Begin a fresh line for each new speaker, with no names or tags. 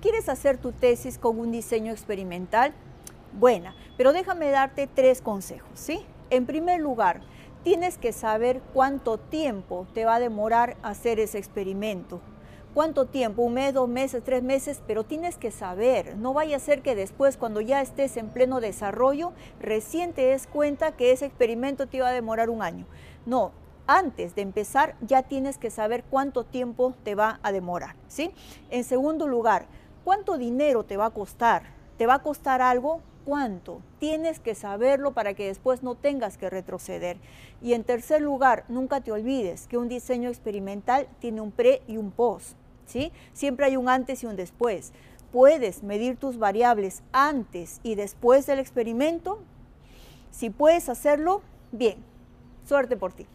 quieres hacer tu tesis con un diseño experimental, buena, pero déjame darte tres consejos, ¿sí? En primer lugar, tienes que saber cuánto tiempo te va a demorar hacer ese experimento. ¿Cuánto tiempo? ¿Un mes, dos meses, tres meses? Pero tienes que saber. No vaya a ser que después, cuando ya estés en pleno desarrollo, recién te des cuenta que ese experimento te iba a demorar un año. No, antes de empezar ya tienes que saber cuánto tiempo te va a demorar, ¿sí? En segundo lugar, ¿cuánto dinero te va a costar? ¿Te va a costar algo? ¿Cuánto? Tienes que saberlo para que después no tengas que retroceder. Y en tercer lugar, nunca te olvides que un diseño experimental tiene un pre y un post, ¿sí? Siempre hay un antes y un después. Puedes medir tus variables antes y después del experimento. Si puedes hacerlo, bien. Suerte por ti.